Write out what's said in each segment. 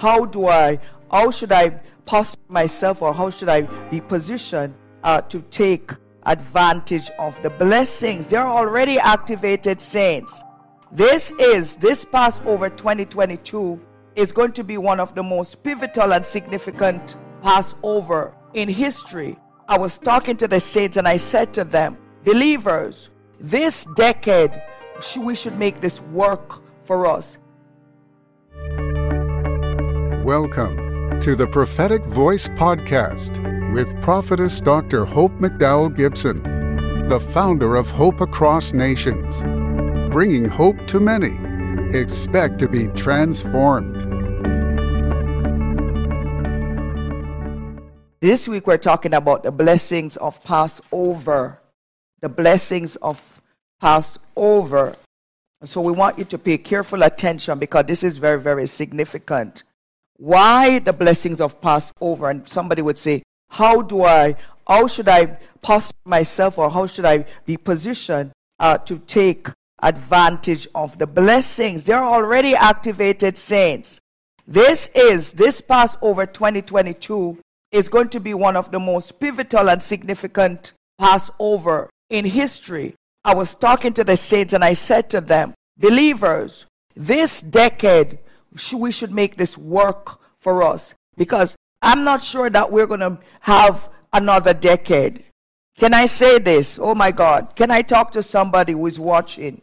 how do I, how should I posture myself or how should I be positioned uh, to take advantage of the blessings? They're already activated saints. This is, this Passover 2022 is going to be one of the most pivotal and significant Passover in history. I was talking to the saints and I said to them, believers, this decade, we should make this work for us. Welcome to the Prophetic Voice Podcast with Prophetess Dr. Hope McDowell Gibson, the founder of Hope Across Nations. Bringing hope to many. Expect to be transformed. This week we're talking about the blessings of Passover. The blessings of Passover. So we want you to pay careful attention because this is very, very significant. Why the blessings of Passover? And somebody would say, How do I, how should I posture myself or how should I be positioned uh, to take advantage of the blessings? They're already activated saints. This is, this Passover 2022 is going to be one of the most pivotal and significant Passover in history. I was talking to the saints and I said to them, believers, this decade, we should make this work for us because I'm not sure that we're going to have another decade. Can I say this? Oh my God. Can I talk to somebody who is watching?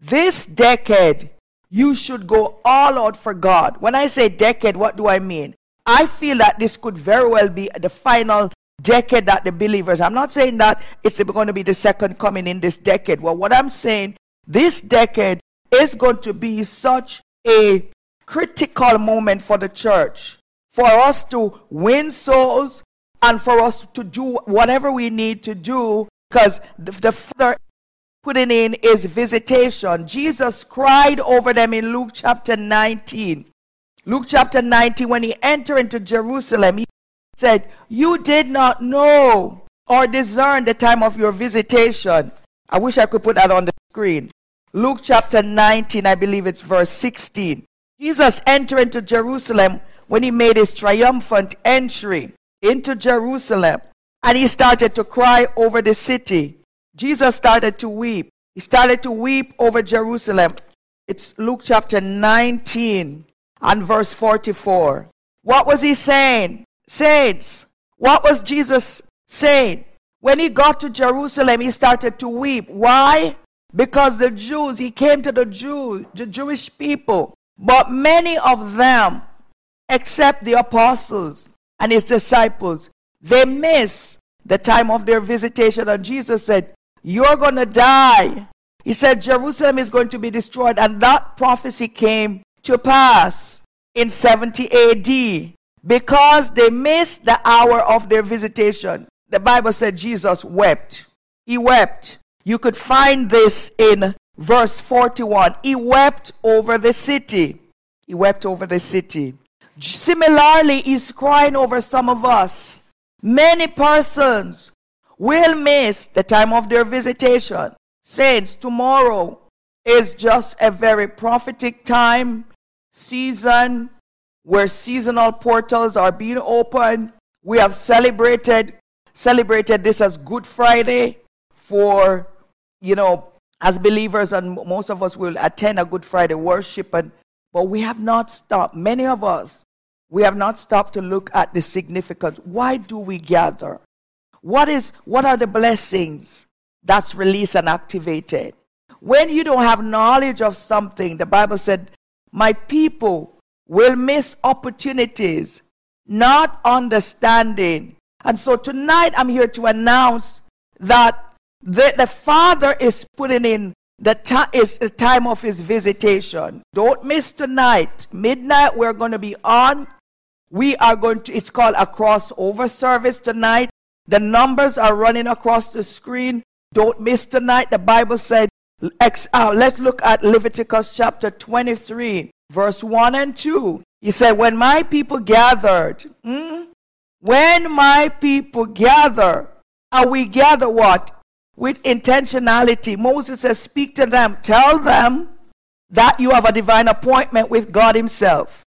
This decade, you should go all out for God. When I say decade, what do I mean? I feel that this could very well be the final decade that the believers, I'm not saying that it's going to be the second coming in this decade. Well, what I'm saying, this decade is going to be such a critical moment for the church, for us to win souls and for us to do whatever we need to do because the, the further putting in is visitation. Jesus cried over them in Luke chapter 19. Luke chapter 19, when he entered into Jerusalem, he said, You did not know or discern the time of your visitation. I wish I could put that on the screen. Luke chapter 19, I believe it's verse 16. Jesus entered into Jerusalem when he made his triumphant entry into Jerusalem and he started to cry over the city. Jesus started to weep. He started to weep over Jerusalem. It's Luke chapter 19 and verse 44. What was he saying? Saints, what was Jesus saying? When he got to Jerusalem, he started to weep. Why? Because the Jews, he came to the Jews, the Jewish people, but many of them, except the apostles and his disciples, they missed the time of their visitation. And Jesus said, You're going to die. He said, Jerusalem is going to be destroyed. And that prophecy came to pass in 70 AD because they missed the hour of their visitation. The Bible said Jesus wept. He wept. You could find this in verse 41. He wept over the city. He wept over the city. Similarly, he's crying over some of us. Many persons will miss the time of their visitation. Saints, tomorrow is just a very prophetic time season where seasonal portals are being opened. We have celebrated celebrated this as Good Friday for you know as believers and most of us will attend a Good Friday worship and but we have not stopped many of us we have not stopped to look at the significance. Why do we gather? What is what are the blessings that's released and activated? When you don't have knowledge of something the bible said my people will miss opportunities, not understanding. And so tonight I'm here to announce that the, the Father is putting in the time is the time of his visitation. Don't miss tonight. Midnight we're going to be on. We are going to it's called a crossover service tonight. The numbers are running across the screen. Don't miss tonight. The Bible said uh, let's look at Leviticus chapter 23, verse 1 and 2. He said, When my people gathered, hmm, when my people gather, and we gather what? With intentionality. Moses says, Speak to them, tell them that you have a divine appointment with God Himself.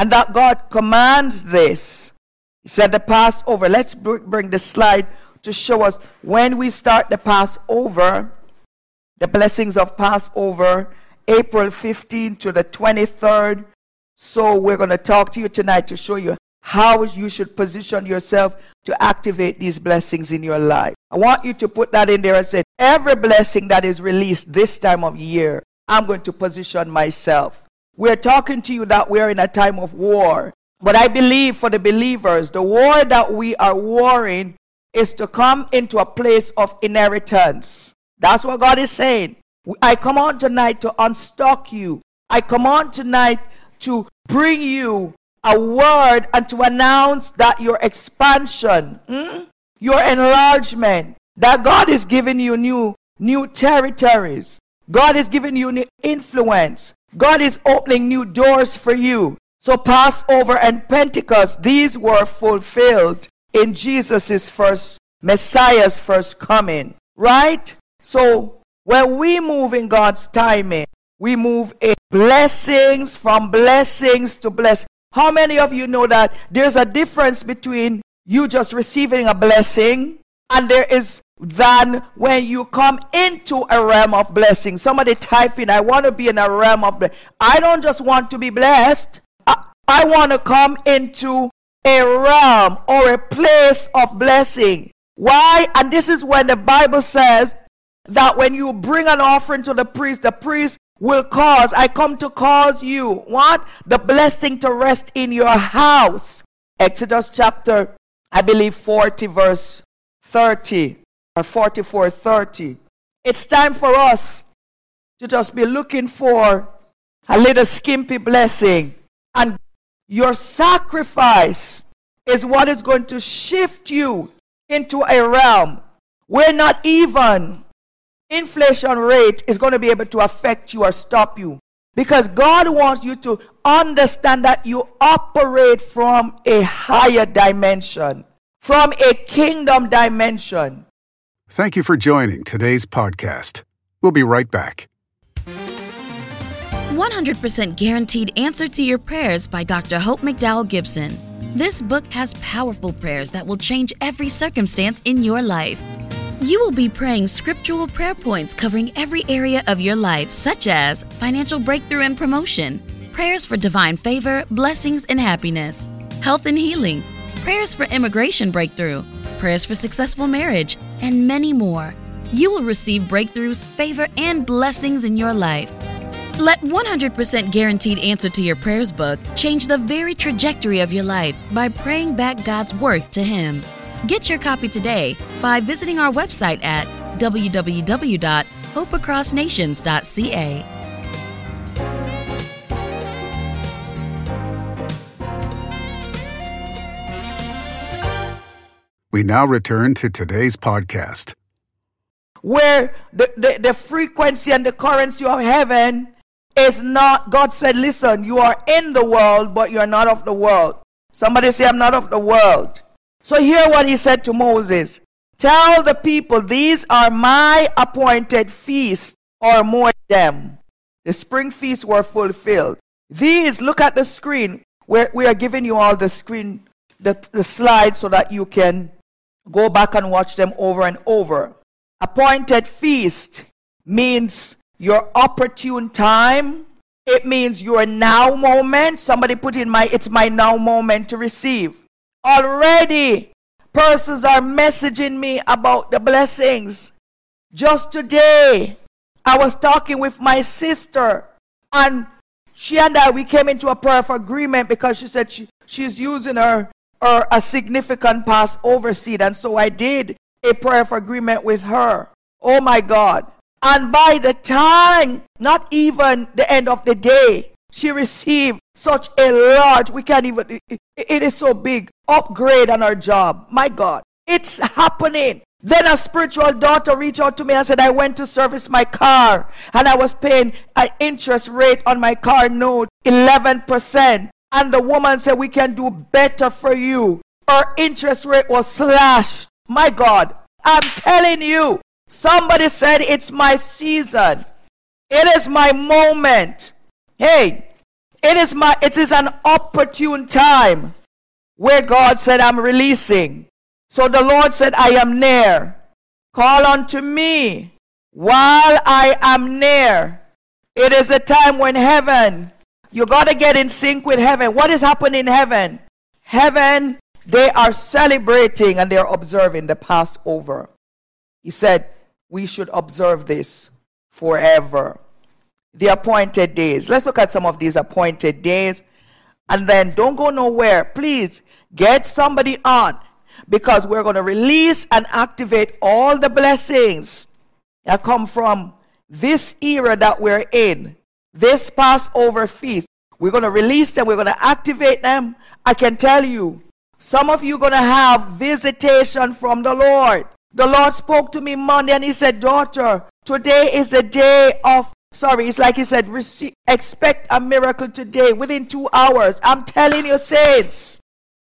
and that God commands this. He said the Passover. Let's bring the slide to show us when we start the Passover, the blessings of Passover, April 15 to the 23rd. So we're going to talk to you tonight to show you how you should position yourself to activate these blessings in your life. I want you to put that in there and say, every blessing that is released this time of year, I'm going to position myself. We're talking to you that we're in a time of war. But I believe for the believers, the war that we are warring is to come into a place of inheritance. That's what God is saying. I come on tonight to unstock you. I come on tonight to bring you a word and to announce that your expansion, hmm, your enlargement, that God is giving you new, new territories. God is giving you new influence. God is opening new doors for you. So Passover and Pentecost, these were fulfilled in Jesus' first, Messiah's first coming. Right? So when we move in God's timing, we move in blessings from blessings to blessings. How many of you know that there's a difference between you just receiving a blessing and there is than when you come into a realm of blessing. Somebody type in, I want to be in a realm of blessing. I don't just want to be blessed. I, I want to come into a realm or a place of blessing. Why? And this is when the Bible says that when you bring an offering to the priest, the priest will cause, I come to cause you, what? The blessing to rest in your house. Exodus chapter, I believe 40 verse 30 or 44 30. It's time for us to just be looking for a little skimpy blessing. And your sacrifice is what is going to shift you into a realm where not even inflation rate is going to be able to affect you or stop you. Because God wants you to understand that you operate from a higher dimension, from a kingdom dimension. Thank you for joining today's podcast. We'll be right back. 100% Guaranteed Answer to Your Prayers by Dr. Hope McDowell Gibson. This book has powerful prayers that will change every circumstance in your life. You will be praying scriptural prayer points covering every area of your life, such as financial breakthrough and promotion, prayers for divine favor, blessings, and happiness, health and healing, prayers for immigration breakthrough, prayers for successful marriage, and many more. You will receive breakthroughs, favor, and blessings in your life. Let 100% Guaranteed Answer to Your Prayers book change the very trajectory of your life by praying back God's worth to Him. Get your copy today by visiting our website at www.hopeacrossnations.ca. We now return to today's podcast. Where the, the, the frequency and the currency of heaven is not, God said, listen, you are in the world, but you're not of the world. Somebody say, I'm not of the world. So hear what he said to Moses. Tell the people, these are my appointed feasts, or more them. The spring feasts were fulfilled. These, look at the screen. We're, we are giving you all the screen, the, the slides so that you can go back and watch them over and over. Appointed feast means your opportune time. It means your now moment. Somebody put in my, it's my now moment to receive. Already, persons are messaging me about the blessings. Just today, I was talking with my sister, and she and I we came into a prayer of agreement because she said she, she's using her, her a significant Passover overseed, and so I did a prayer of agreement with her. Oh my God. And by the time, not even the end of the day, she received such a large, we can't even, it, is so big, upgrade on our job. My God, it's happening. Then a spiritual daughter reached out to me and said, I went to service my car and I was paying an interest rate on my car note, 11%. And the woman said, We can do better for you. Her interest rate was slashed. My God, I'm telling you, somebody said, It's my season. It is my moment. Hey, It is my it is an opportune time where God said, I'm releasing. So the Lord said, I am near. Call unto me while I am near. It is a time when heaven, you got to get in sync with heaven. What is happening in heaven? Heaven, they are celebrating and they're observing the Passover. He said, We should observe this forever. The appointed days. Let's look at some of these appointed days. And then don't go nowhere. Please get somebody on because we're going to release and activate all the blessings that come from this era that we're in, this Passover feast. We're going to release them, we're going to activate them. I can tell you, some of you are going to have visitation from the Lord. The Lord spoke to me Monday and He said, Daughter, today is the day of, sorry, it's like He said, receive, expect a miracle today within two hours. I'm telling you, saints,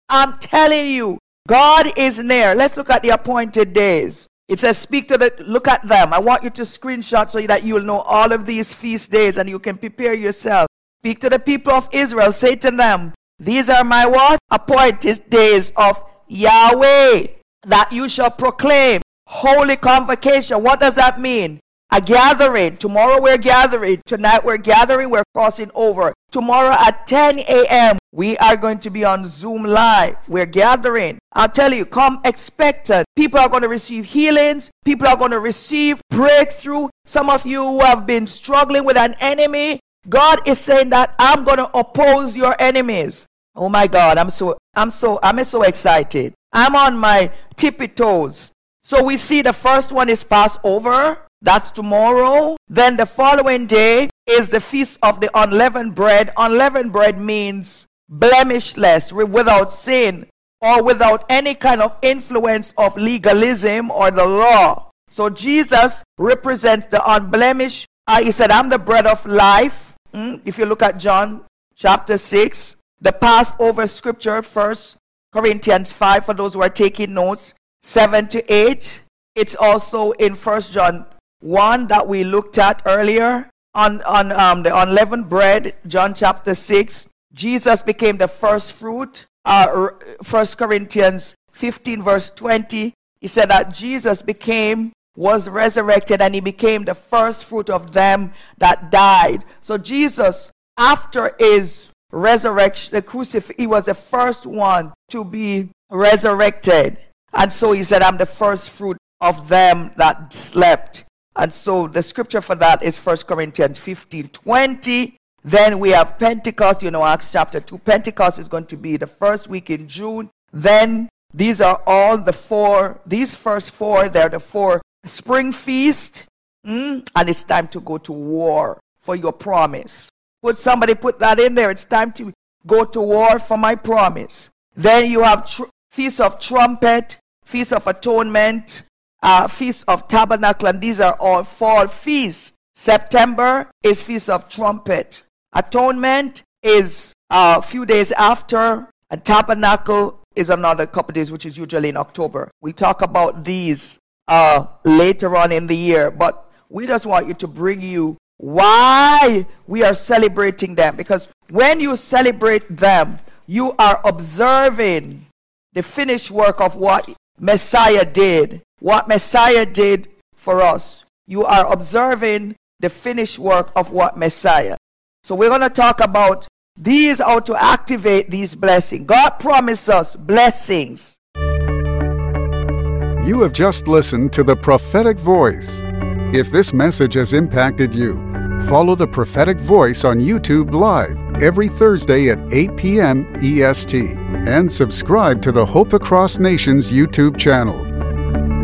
I'm telling you, God is near. Let's look at the appointed days. It says, speak to the, look at them. I want you to screenshot so that you'll know all of these feast days and you can prepare yourself. Speak to the people of Israel. Say to them, these are my what? Appointed days of Yahweh that you shall proclaim. Holy convocation. What does that mean? A gathering. Tomorrow we're gathering. Tonight we're gathering. We're crossing over. Tomorrow at 10 a.m. we are going to be on Zoom Live. We're gathering. I'll tell you, come expectant. People are going to receive healings. People are going to receive breakthrough. Some of you who have been struggling with an enemy, God is saying that I'm going to oppose your enemies. Oh my God, I'm so, I'm so, I'm so excited. I'm on my tippy toes. So we see the first one is Passover. That's tomorrow. Then the following day is the feast of the unleavened bread. Unleavened bread means blemishless, without sin, or without any kind of influence of legalism or the law. So Jesus represents the unblemished. Uh, he said, I'm the bread of life. Mm? If you look at John chapter 6, the Passover scripture, First Corinthians 5, for those who are taking notes, 7 to 8. It's also in First John one that we looked at earlier on, on um, the unleavened bread, John chapter 6. Jesus became the first fruit. Uh, 1 Corinthians 15, verse 20, he said that Jesus became, was resurrected, and he became the first fruit of them that died. So Jesus, after his resurrection, the crucifix, he was the first one to be resurrected. And so he said, I'm the first fruit of them that slept. And so the scripture for that is 1 Corinthians 15 20. Then we have Pentecost, you know, Acts chapter 2. Pentecost is going to be the first week in June. Then these are all the four, these first four, they're the four spring feast. Mm, and it's time to go to war for your promise. Would somebody put that in there. It's time to go to war for my promise. Then you have tr- Feast of Trumpet, Feast of Atonement, uh, Feast of Tabernacle, and these are all fall feasts. September is Feast of Trumpet. Atonement is uh, a few days after, and Tabernacle is another couple days, which is usually in October. We'll talk about these uh, later on in the year, but we just want you to bring you why we are celebrating them. Because when you celebrate them, you are observing the finished work of what Messiah did what Messiah did for us. You are observing the finished work of what Messiah. So we're going to talk about these how to activate these blessings. God promised us blessings. You have just listened to the prophetic voice. If this message has impacted you, follow the prophetic voice on YouTube live every Thursday at 8 p.m. EST and subscribe to the Hope Across Nations YouTube channel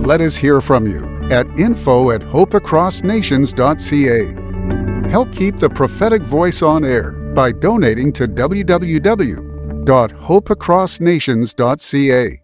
let us hear from you at info at hopeacrossnations.ca. Help keep the prophetic voice on air by donating to www.hopeacrossnations.ca.